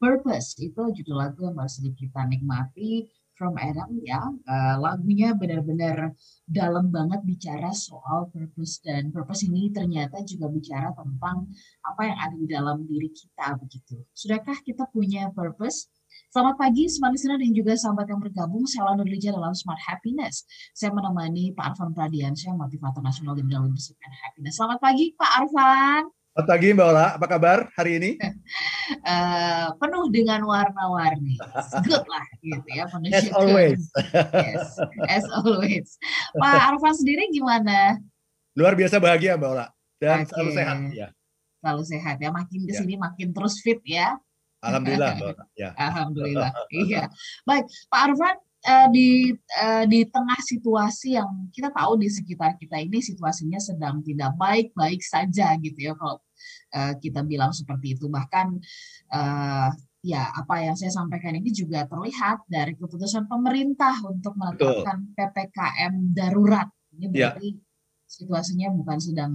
Purpose itu judul lagu yang baru sedikit kita nikmati from Adam ya. Uh, lagunya benar-benar dalam banget bicara soal purpose dan purpose ini ternyata juga bicara tentang apa yang ada di dalam diri kita begitu. Sudahkah kita punya purpose? Selamat pagi, smart listener dan juga sahabat yang bergabung. Saya Lana Lija dalam Smart Happiness. Saya menemani Pak Arfan Pradiansyah, motivator nasional di dalam Leadership Happiness. Selamat pagi, Pak Arfan. Selamat pagi Mbak Ola, apa kabar hari ini? uh, penuh dengan warna-warni, good lah gitu ya. Penuh as always. yes, as always. Pak Arfan sendiri gimana? Luar biasa bahagia Mbak Ola dan okay. selalu sehat ya. Selalu sehat ya, makin ke sini ya. makin terus fit ya. Alhamdulillah, Mbak. Ya. Alhamdulillah. iya. Baik, Pak Arfan uh, di uh, di tengah situasi yang kita tahu di sekitar kita ini situasinya sedang tidak baik-baik saja gitu ya kalau uh, kita bilang seperti itu bahkan uh, ya apa yang saya sampaikan ini juga terlihat dari keputusan pemerintah untuk menetapkan ppkm darurat ini ya. berarti ya. situasinya bukan sedang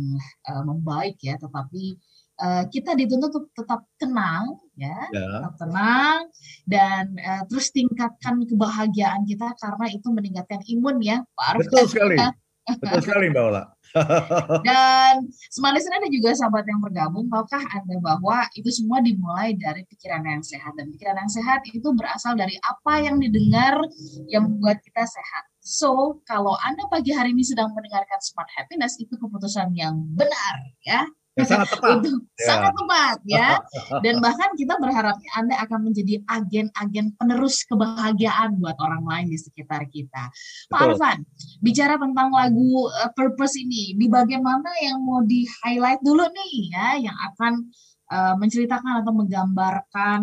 uh, membaik ya tetapi uh, kita dituntut tetap tenang ya, ya. tetap tenang dan uh, terus tingkatkan kebahagiaan kita karena itu meningkatkan imun ya Pak Arif. Betul sekali. Betul sekali Mbak Ola. dan semalis ada juga sahabat yang bergabung, tahukah Anda bahwa itu semua dimulai dari pikiran yang sehat dan pikiran yang sehat itu berasal dari apa yang didengar yang membuat kita sehat. So, kalau Anda pagi hari ini sedang mendengarkan Smart Happiness, itu keputusan yang benar, ya yang sangat tepat. Itu ya. sangat tepat ya. Dan bahkan kita berharapnya Anda akan menjadi agen-agen penerus kebahagiaan buat orang lain di sekitar kita. Pak Arfan, bicara tentang lagu uh, Purpose ini, di bagaimana yang mau di-highlight dulu nih ya yang akan uh, menceritakan atau menggambarkan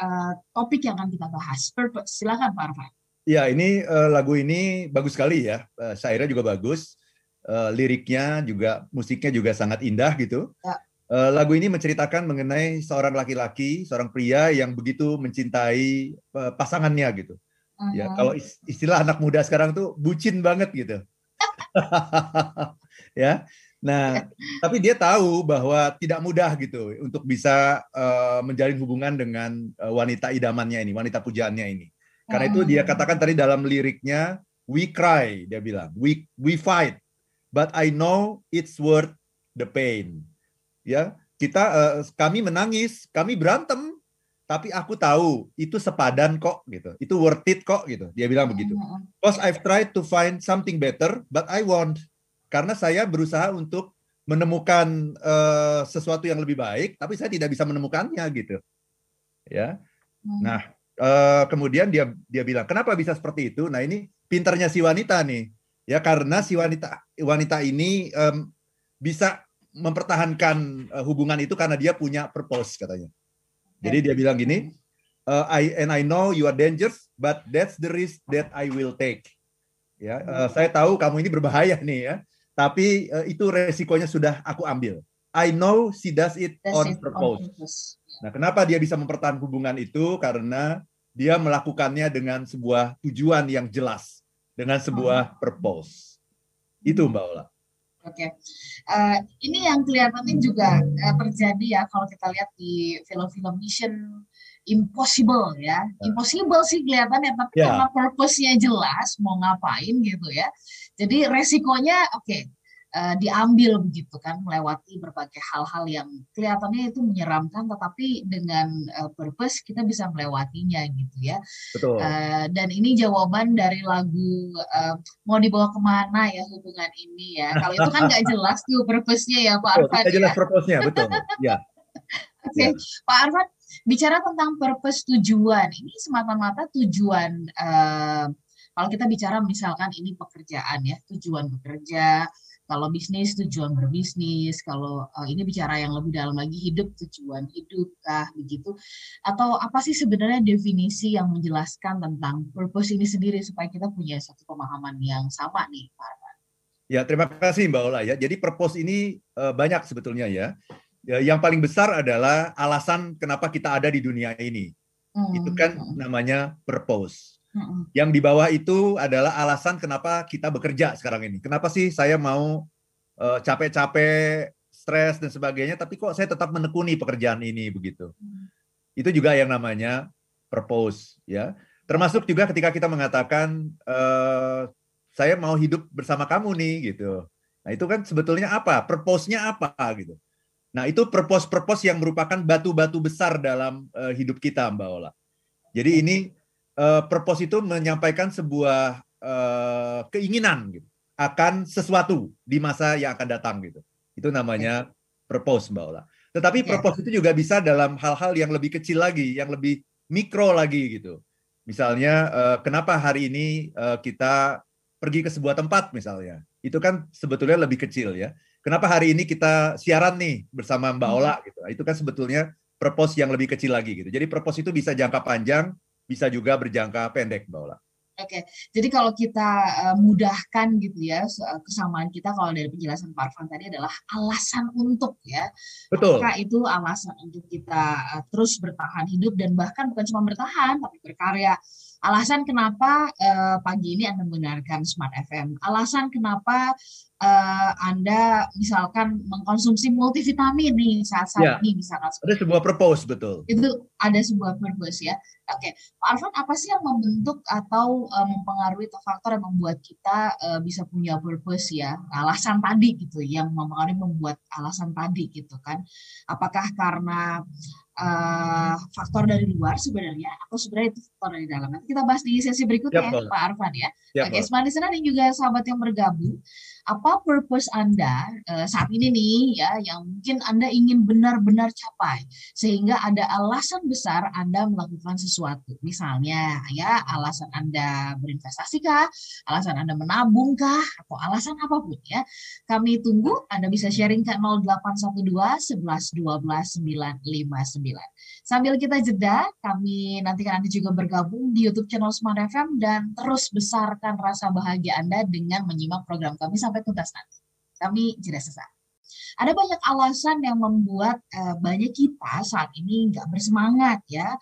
uh, topik yang akan kita bahas. Purpose. Silakan Pak Arfan. Ya, ini uh, lagu ini bagus sekali ya. Uh, syairnya juga bagus uh, liriknya juga musiknya juga sangat indah gitu. Ya. Uh, lagu ini menceritakan mengenai seorang laki-laki, seorang pria yang begitu mencintai uh, pasangannya gitu. Uh-huh. Ya, kalau istilah anak muda sekarang tuh bucin banget gitu. ya. Nah, tapi dia tahu bahwa tidak mudah gitu untuk bisa uh, menjalin hubungan dengan uh, wanita idamannya ini, wanita pujaannya ini. Karena itu dia katakan tadi dalam liriknya, we cry, dia bilang, we we fight, but I know it's worth the pain. Ya, kita uh, kami menangis, kami berantem, tapi aku tahu itu sepadan kok gitu. Itu worth it kok gitu. Dia bilang begitu. Because I've tried to find something better, but I won't. Karena saya berusaha untuk menemukan uh, sesuatu yang lebih baik, tapi saya tidak bisa menemukannya gitu. Ya. Hmm. Nah, uh, kemudian dia dia bilang, "Kenapa bisa seperti itu?" Nah, ini pinternya si wanita nih ya karena si wanita wanita ini um, bisa mempertahankan uh, hubungan itu karena dia punya purpose katanya. Jadi dia bilang gini, uh, I and I know you are dangerous, but that's the risk that I will take. Ya, uh, saya tahu kamu ini berbahaya nih ya, tapi uh, itu resikonya sudah aku ambil. I know she does it on purpose. Nah, kenapa dia bisa mempertahankan hubungan itu? Karena dia melakukannya dengan sebuah tujuan yang jelas dengan sebuah purpose. Itu Mbak Ola. Oke, okay. uh, ini yang kelihatannya juga uh, terjadi ya kalau kita lihat di film-film Mission Impossible ya. ya. Impossible sih kelihatannya, tapi yeah. karena purpose-nya jelas mau ngapain gitu ya. Jadi resikonya oke, okay, uh, diambil begitu kan melewati berbagai hal-hal yang kelihatannya itu menyeramkan tetapi dengan uh, purpose kita bisa melewatinya gitu ya Betul. Uh, dan ini jawaban dari lagu uh, mau dibawa ke mana ya hubungan ini ya kalau itu kan nggak jelas tuh purpose-nya ya Pak Arfan jelas ya. purpose-nya betul ya Oke, okay. ya. Pak Arfan, bicara tentang purpose tujuan, ini semata-mata tujuan uh, kalau kita bicara misalkan ini pekerjaan ya, tujuan bekerja, kalau bisnis tujuan berbisnis, kalau uh, ini bicara yang lebih dalam lagi hidup tujuan hidup kah begitu atau apa sih sebenarnya definisi yang menjelaskan tentang purpose ini sendiri supaya kita punya satu pemahaman yang sama nih Pak Arman. Ya, terima kasih Mbak Ola ya. Jadi purpose ini uh, banyak sebetulnya ya. ya. Yang paling besar adalah alasan kenapa kita ada di dunia ini. Hmm. Itu kan namanya purpose yang di bawah itu adalah alasan kenapa kita bekerja sekarang ini. Kenapa sih saya mau uh, capek-capek, stres dan sebagainya, tapi kok saya tetap menekuni pekerjaan ini begitu. Itu juga yang namanya purpose, ya. Termasuk juga ketika kita mengatakan uh, saya mau hidup bersama kamu nih gitu. Nah, itu kan sebetulnya apa? Purpose-nya apa gitu. Nah, itu purpose-purpose yang merupakan batu-batu besar dalam uh, hidup kita, Mbak Ola. Jadi ini uh, purpose itu menyampaikan sebuah uh, keinginan gitu akan sesuatu di masa yang akan datang gitu. Itu namanya purpose, Mbak Ola. Tetapi purpose itu juga bisa dalam hal-hal yang lebih kecil lagi, yang lebih mikro lagi gitu. Misalnya uh, kenapa hari ini uh, kita pergi ke sebuah tempat misalnya. Itu kan sebetulnya lebih kecil ya. Kenapa hari ini kita siaran nih bersama Mbak hmm. Ola gitu. Itu kan sebetulnya purpose yang lebih kecil lagi gitu. Jadi purpose itu bisa jangka panjang, bisa juga berjangka pendek Mbak Ola. Oke, jadi kalau kita uh, mudahkan gitu ya kesamaan kita kalau dari penjelasan Pak Arfan tadi adalah alasan untuk ya. Betul. Maka itu alasan untuk kita uh, terus bertahan hidup dan bahkan bukan cuma bertahan tapi berkarya Alasan kenapa uh, pagi ini Anda mendengarkan Smart FM. Alasan kenapa uh, Anda misalkan mengkonsumsi multivitamin nih saat-saat ya. ini misalkan. Ada sebuah purpose betul. Itu ada sebuah purpose ya. Oke, Pak Arfan apa sih yang membentuk atau uh, mempengaruhi atau faktor yang membuat kita uh, bisa punya purpose ya? Alasan tadi gitu yang mempengaruhi membuat alasan tadi gitu kan. Apakah karena uh, faktor dari luar sebenarnya atau sebenarnya itu faktor dari dalam. Nanti kita bahas di sesi berikutnya ya, Pak Arfan ya. ya Oke, Semua listener dan juga sahabat yang bergabung apa purpose Anda uh, saat ini nih ya yang mungkin Anda ingin benar-benar capai sehingga ada alasan besar Anda melakukan sesuatu. Misalnya ya alasan Anda berinvestasi kah, alasan Anda menabung kah atau alasan apa pun ya. Kami tunggu Anda bisa sharing ke 0812 11 12 959. Sambil kita jeda, kami nantikan Anda juga bergabung di YouTube channel Smart FM dan terus besarkan rasa bahagia Anda dengan menyimak program kami sampai tuntas nanti. Kami jeda sesaat. Ada banyak alasan yang membuat uh, banyak kita saat ini nggak bersemangat ya,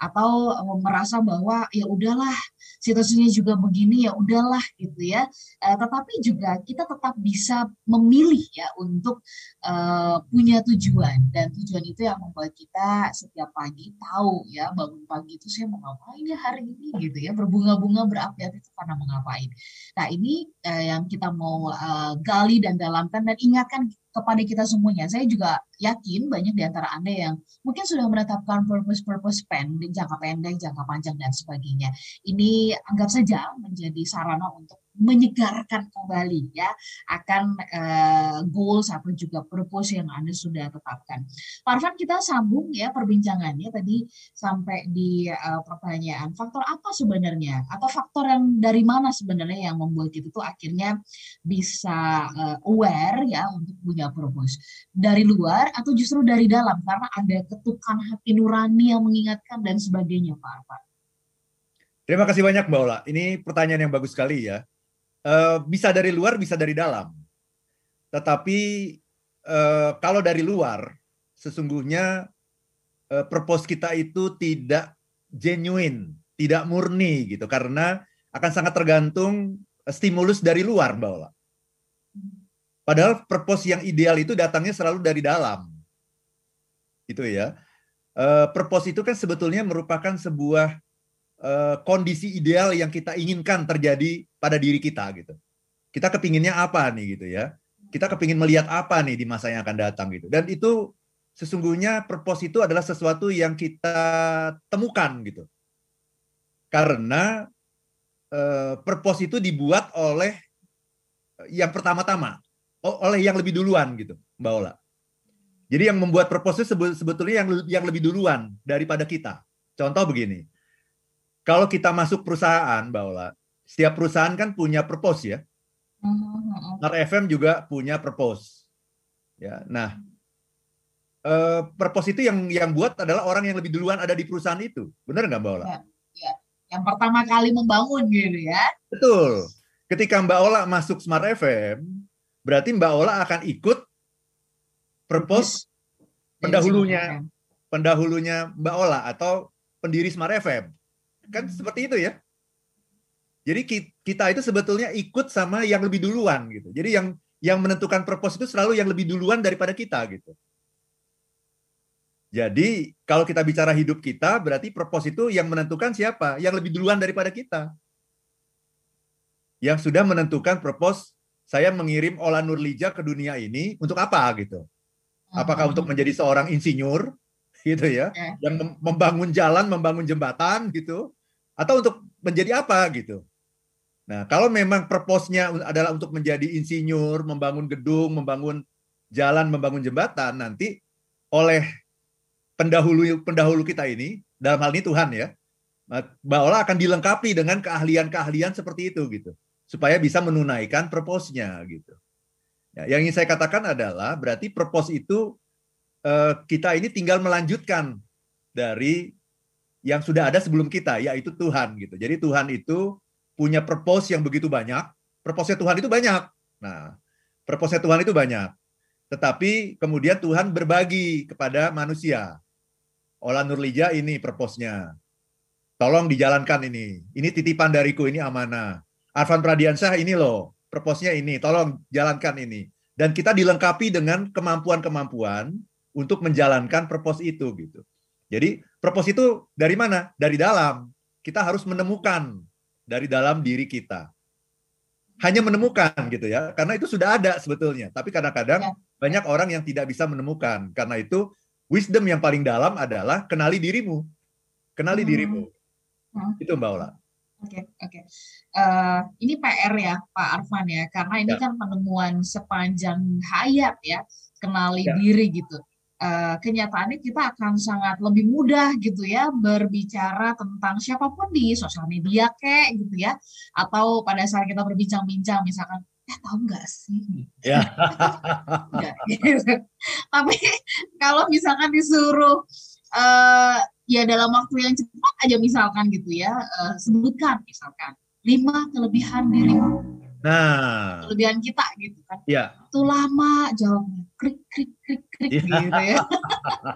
atau uh, merasa bahwa ya udahlah situasinya juga begini ya udahlah gitu ya. Uh, tetapi juga kita tetap bisa memilih ya untuk uh, punya tujuan dan tujuan itu yang membuat kita setiap pagi tahu ya bangun pagi itu saya mau ngapain ya hari ini gitu ya berbunga-bunga berapi-api itu karena mau. Nah ini uh, yang kita mau uh, gali dan dalamkan dan ingatkan kepada kita semuanya. Saya juga yakin banyak di antara Anda yang mungkin sudah menetapkan purpose-purpose pen di jangka pendek, jangka panjang, dan sebagainya. Ini anggap saja menjadi sarana untuk menyegarkan kembali ya akan uh, goals atau juga purpose yang Anda sudah tetapkan. Parvan kita sambung ya perbincangannya tadi sampai di uh, pertanyaan faktor apa sebenarnya atau faktor yang dari mana sebenarnya yang membuat kita tuh akhirnya bisa uh, aware ya untuk punya purpose dari luar atau justru dari dalam karena ada ketukan hati nurani yang mengingatkan dan sebagainya Pak Arfan. Terima kasih banyak Mbak Ola. Ini pertanyaan yang bagus sekali ya. Uh, bisa dari luar, bisa dari dalam. Tetapi uh, kalau dari luar, sesungguhnya uh, purpose kita itu tidak genuine, tidak murni gitu, karena akan sangat tergantung stimulus dari luar, Mbak Ola. Padahal purpose yang ideal itu datangnya selalu dari dalam. Itu ya. Uh, purpose itu kan sebetulnya merupakan sebuah uh, kondisi ideal yang kita inginkan terjadi pada diri kita gitu. Kita kepinginnya apa nih gitu ya. Kita kepingin melihat apa nih di masa yang akan datang gitu. Dan itu sesungguhnya purpose itu adalah sesuatu yang kita temukan gitu. Karena uh, purpose itu dibuat oleh yang pertama-tama oleh yang lebih duluan gitu, Mbak Ola. Jadi yang membuat purpose sebetulnya yang yang lebih duluan daripada kita. Contoh begini. Kalau kita masuk perusahaan, Mbak Ola, setiap perusahaan kan punya purpose ya. Mm-hmm. Nar FM juga punya purpose. Ya. Nah, eh, purpose itu yang yang buat adalah orang yang lebih duluan ada di perusahaan itu. Benar nggak Mbak Ola? Ya, ya. Yang pertama kali membangun gitu ya. Betul. Ketika Mbak Ola masuk Smart FM, berarti Mbak Ola akan ikut purpose pendahulunya pendahulunya Mbak Ola atau pendiri Smart FM. Kan hmm. seperti itu ya. Jadi kita itu sebetulnya ikut sama yang lebih duluan gitu. Jadi yang yang menentukan purpose itu selalu yang lebih duluan daripada kita gitu. Jadi kalau kita bicara hidup kita, berarti purpose itu yang menentukan siapa? Yang lebih duluan daripada kita. Yang sudah menentukan purpose saya mengirim Ola Nurlija ke dunia ini untuk apa gitu. Apakah untuk menjadi seorang insinyur gitu ya, ya, yang membangun jalan, membangun jembatan gitu, atau untuk menjadi apa gitu. Nah, kalau memang purpose-nya adalah untuk menjadi insinyur, membangun gedung, membangun jalan, membangun jembatan, nanti oleh pendahulu pendahulu kita ini, dalam hal ini Tuhan ya, bahwa akan dilengkapi dengan keahlian-keahlian seperti itu gitu, supaya bisa menunaikan purpose-nya gitu. Ya, yang ingin saya katakan adalah berarti purpose itu eh, kita ini tinggal melanjutkan dari yang sudah ada sebelum kita, yaitu Tuhan gitu. Jadi Tuhan itu punya purpose yang begitu banyak. Purpose Tuhan itu banyak. Nah, purpose Tuhan itu banyak. Tetapi kemudian Tuhan berbagi kepada manusia. Olah Nurlija ini purpose-nya. Tolong dijalankan ini. Ini titipan dariku, ini amanah. Arfan Pradiansyah ini loh, purpose-nya ini. Tolong jalankan ini. Dan kita dilengkapi dengan kemampuan-kemampuan untuk menjalankan purpose itu gitu. Jadi purpose itu dari mana? Dari dalam. Kita harus menemukan dari dalam diri kita. Hanya menemukan gitu ya, karena itu sudah ada sebetulnya. Tapi kadang-kadang ya. banyak orang yang tidak bisa menemukan. Karena itu wisdom yang paling dalam adalah kenali dirimu. Kenali hmm. dirimu. Hmm. Itu Mbak Ola. Oke, okay, oke. Okay. Uh, eh, ini PR ya, Pak Arfan ya, karena ini ya. kan penemuan sepanjang hayat ya, kenali ya. diri gitu uh, kenyataannya kita akan sangat lebih mudah gitu ya berbicara tentang siapa pun di sosial media kek gitu ya atau pada saat kita berbincang-bincang misalkan eh tahu nggak sih ya gitu. tapi kalau misalkan disuruh uh, ya dalam waktu yang cepat aja misalkan gitu ya uh, sebutkan misalkan lima kelebihan dirimu Nah, kelebihan kita gitu kan. Iya. Itu lama jawabnya krik krik krik ya. gitu ya.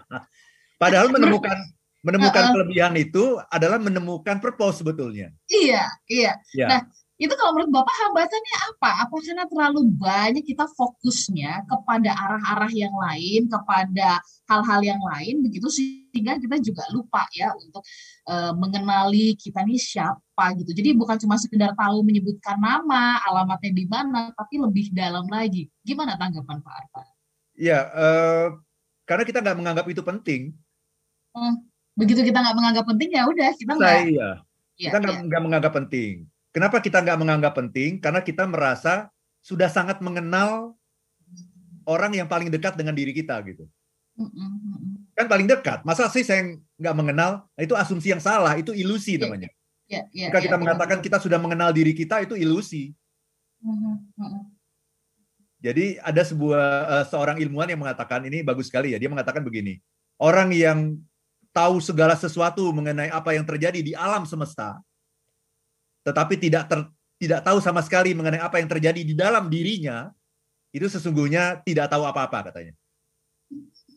Padahal menemukan menemukan uh -uh. kelebihan itu adalah menemukan purpose sebetulnya. Iya, iya. Ya. Nah, itu kalau menurut Bapak hambatannya apa? Apa karena terlalu banyak kita fokusnya kepada arah-arah yang lain, kepada hal-hal yang lain, begitu sehingga kita juga lupa ya untuk uh, mengenali kita ini siapa gitu. Jadi bukan cuma sekedar tahu menyebutkan nama, alamatnya di mana, tapi lebih dalam lagi. Gimana tanggapan Pak Arfa? Ya, uh, karena kita nggak menganggap itu penting. Hmm, begitu kita nggak menganggap penting ya udah kita nggak. Iya. Kita nggak ya. menganggap penting Kenapa kita nggak menganggap penting? Karena kita merasa sudah sangat mengenal orang yang paling dekat dengan diri kita gitu. Kan paling dekat. Masa sih saya nggak mengenal? Nah, itu asumsi yang salah. Itu ilusi iya, namanya. Yeah, yeah, Jika yeah, kita yeah, mengatakan yeah. kita sudah mengenal diri kita, itu ilusi. Jadi ada sebuah uh, seorang ilmuwan yang mengatakan ini bagus sekali ya. Dia mengatakan begini, orang yang tahu segala sesuatu mengenai apa yang terjadi di alam semesta, tetapi tidak ter, tidak tahu sama sekali mengenai apa yang terjadi di dalam dirinya, itu sesungguhnya tidak tahu apa-apa katanya.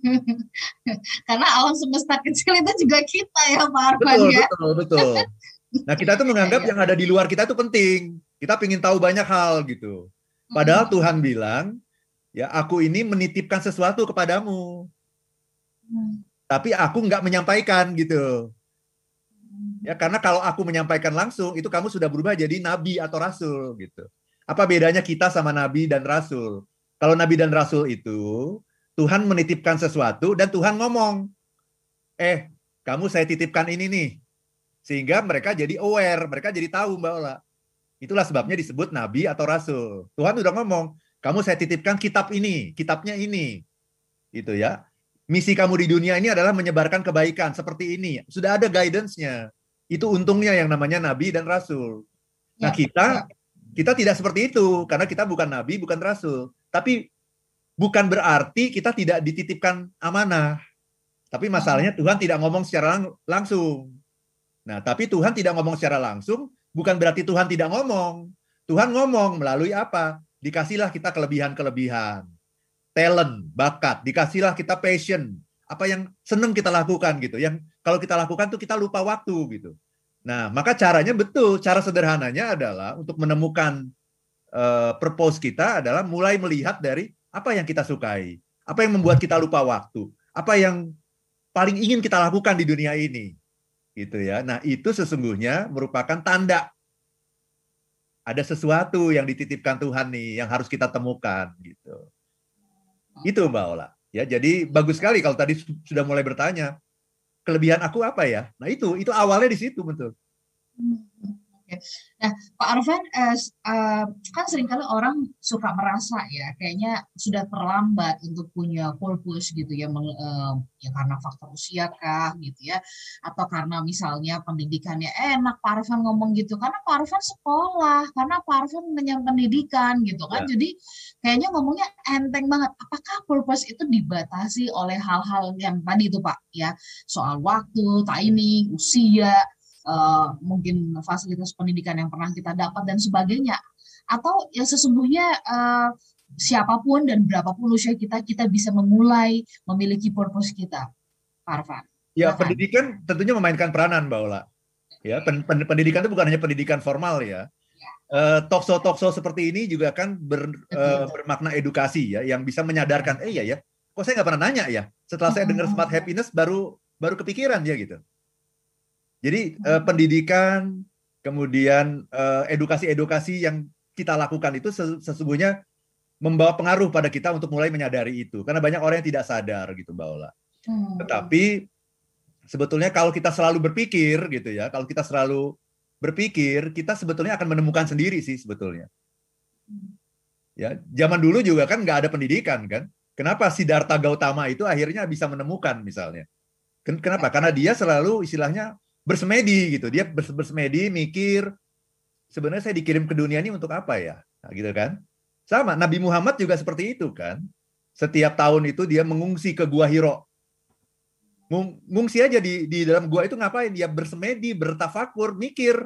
Karena alam semesta kecil itu juga kita ya Pak Arfan betul, ya. Betul, betul. Nah kita tuh menganggap iya, iya. yang ada di luar kita itu penting. Kita ingin tahu banyak hal gitu. Padahal Tuhan bilang, ya aku ini menitipkan sesuatu kepadamu. Hmm. Tapi aku nggak menyampaikan gitu. Ya karena kalau aku menyampaikan langsung itu kamu sudah berubah jadi nabi atau rasul gitu. Apa bedanya kita sama nabi dan rasul? Kalau nabi dan rasul itu Tuhan menitipkan sesuatu dan Tuhan ngomong, "Eh, kamu saya titipkan ini nih." Sehingga mereka jadi aware, mereka jadi tahu Mbak Ola. Itulah sebabnya disebut nabi atau rasul. Tuhan udah ngomong, "Kamu saya titipkan kitab ini, kitabnya ini." Itu ya. Misi kamu di dunia ini adalah menyebarkan kebaikan seperti ini. Sudah ada guidance-nya. Itu untungnya yang namanya nabi dan rasul. Nah, ya, kita ya. kita tidak seperti itu karena kita bukan nabi, bukan rasul. Tapi bukan berarti kita tidak dititipkan amanah. Tapi masalahnya hmm. Tuhan tidak ngomong secara lang langsung. Nah, tapi Tuhan tidak ngomong secara langsung bukan berarti Tuhan tidak ngomong. Tuhan ngomong melalui apa? Dikasihlah kita kelebihan-kelebihan. Talent, bakat, dikasihlah kita passion, apa yang senang kita lakukan gitu. Yang kalau kita lakukan tuh kita lupa waktu gitu. Nah, maka caranya betul, cara sederhananya adalah untuk menemukan uh, purpose kita adalah mulai melihat dari apa yang kita sukai, apa yang membuat kita lupa waktu, apa yang paling ingin kita lakukan di dunia ini. Gitu ya. Nah, itu sesungguhnya merupakan tanda ada sesuatu yang dititipkan Tuhan nih yang harus kita temukan gitu. Itu Mbak Ola. Ya, jadi bagus sekali kalau tadi sudah mulai bertanya kelebihan aku apa ya? Nah, itu itu awalnya di situ betul. Nah, Pak Arvan, eh, eh, kan sering kali orang suka merasa ya, kayaknya sudah terlambat untuk punya purpose gitu ya, eh, ya karena faktor usia kah gitu ya, atau karena misalnya pendidikannya enak, Pak Arvan ngomong gitu, karena Pak Arvan sekolah, karena Pak Arvan menyambut pendidikan gitu kan, ya. jadi kayaknya ngomongnya enteng banget. Apakah purpose itu dibatasi oleh hal-hal yang tadi itu Pak ya, soal waktu, timing, usia, uh, mungkin fasilitas pendidikan yang pernah kita dapat dan sebagainya. Atau ya sesungguhnya uh, siapa pun dan berapapun usia kita kita bisa memulai memiliki purpose kita. Parvan ya Silahkan. pendidikan tentunya memainkan peranan Mbak Ola. Ya pen, pen, pendidikan itu bukan hanya pendidikan formal ya. Uh, talkshow talkshow seperti ini juga kan ber, uh, bermakna edukasi ya yang bisa menyadarkan eh ya ya kok saya nggak pernah nanya ya? Setelah saya dengar smart happiness baru baru kepikiran ya gitu jadi uh, pendidikan, kemudian edukasi-edukasi uh, yang kita lakukan itu sesungguhnya membawa pengaruh pada kita untuk mulai menyadari itu. Karena banyak orang yang tidak sadar gitu, Mbak Ola. Hmm. Tetapi sebetulnya kalau kita selalu berpikir gitu ya, kalau kita selalu berpikir, kita sebetulnya akan menemukan sendiri sih sebetulnya. Hmm. Ya, zaman dulu juga kan nggak ada pendidikan kan. Kenapa si Siddhartha Gautama itu akhirnya bisa menemukan misalnya? Kenapa? Karena dia selalu istilahnya bersemedi gitu. Dia bersemedi mikir sebenarnya saya dikirim ke dunia ini untuk apa ya? Nah, gitu kan? Sama Nabi Muhammad juga seperti itu kan. Setiap tahun itu dia mengungsi ke Gua Hiro. Mengungsi aja di di dalam gua itu ngapain? Dia bersemedi, bertafakur, mikir.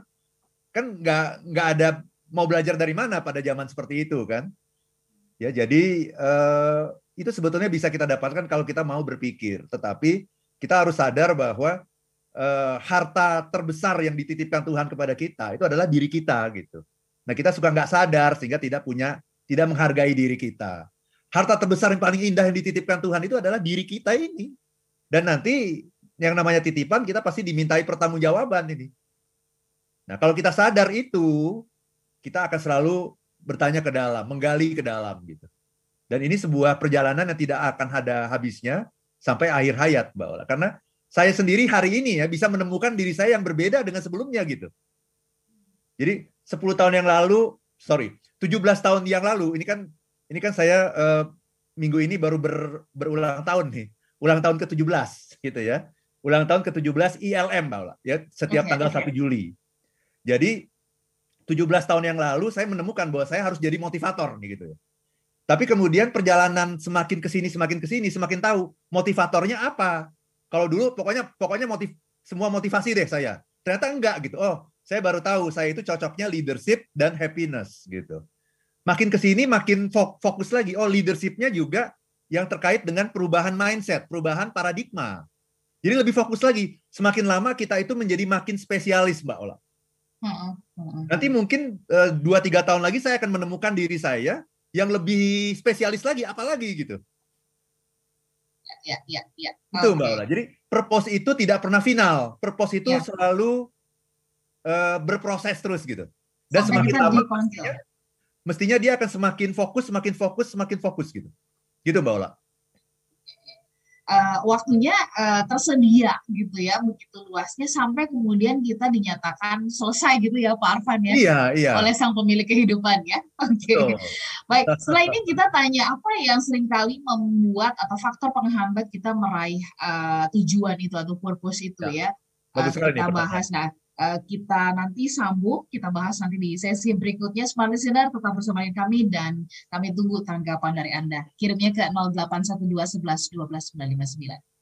Kan nggak nggak ada mau belajar dari mana pada zaman seperti itu kan? Ya jadi eh, itu sebetulnya bisa kita dapatkan kalau kita mau berpikir. Tetapi kita harus sadar bahwa uh, harta terbesar yang dititipkan Tuhan kepada kita itu adalah diri kita gitu. Nah kita suka nggak sadar sehingga tidak punya tidak menghargai diri kita. Harta terbesar yang paling indah yang dititipkan Tuhan itu adalah diri kita ini. Dan nanti yang namanya titipan kita pasti dimintai pertanggungjawaban ini. Nah kalau kita sadar itu kita akan selalu bertanya ke dalam, menggali ke dalam gitu. Dan ini sebuah perjalanan yang tidak akan ada habisnya sampai akhir hayat, Mbak Ola. Karena saya sendiri hari ini ya bisa menemukan diri saya yang berbeda dengan sebelumnya gitu. Jadi 10 tahun yang lalu, sorry, 17 tahun yang lalu, ini kan ini kan saya uh, minggu ini baru ber, berulang tahun nih. Ulang tahun ke-17 gitu ya. Ulang tahun ke-17 ILM, Paula, ya, setiap okay, tanggal okay. 1 Juli. Jadi 17 tahun yang lalu saya menemukan bahwa saya harus jadi motivator nih gitu ya. Tapi kemudian perjalanan semakin ke sini semakin ke sini semakin tahu motivatornya apa. Kalau dulu pokoknya pokoknya motiv semua motivasi deh saya. Ternyata enggak gitu. Oh, saya baru tahu saya itu cocoknya leadership dan happiness gitu. Makin ke sini makin fokus lagi. Oh, leadershipnya juga yang terkait dengan perubahan mindset, perubahan paradigma. Jadi lebih fokus lagi. Semakin lama kita itu menjadi makin spesialis, Mbak Ola. Nanti mungkin uh, dua tiga tahun lagi saya akan menemukan diri saya yang lebih spesialis lagi, apalagi gitu ya, ya, ya. Itu Mbak Ola. Jadi purpose itu tidak pernah final. Purpose itu ya. selalu uh, berproses terus gitu. Dan Sampai semakin lama mestinya, mestinya dia akan semakin fokus, semakin fokus, semakin fokus gitu. Gitu Mbak Ola uh, waktunya uh, tersedia gitu ya begitu luasnya sampai kemudian kita dinyatakan selesai gitu ya Pak Arfan ya iya, iya. oleh sang pemilik kehidupan ya oke okay. oh. baik setelah ini kita tanya apa yang sering kali membuat atau faktor penghambat kita meraih uh, tujuan itu atau purpose itu ya, ya. Uh, kita bahas nah kita nanti sambung, kita bahas nanti di sesi berikutnya. Smart Listener tetap bersama kami dan kami tunggu tanggapan dari Anda. Kirimnya ke 0812 11 12 959.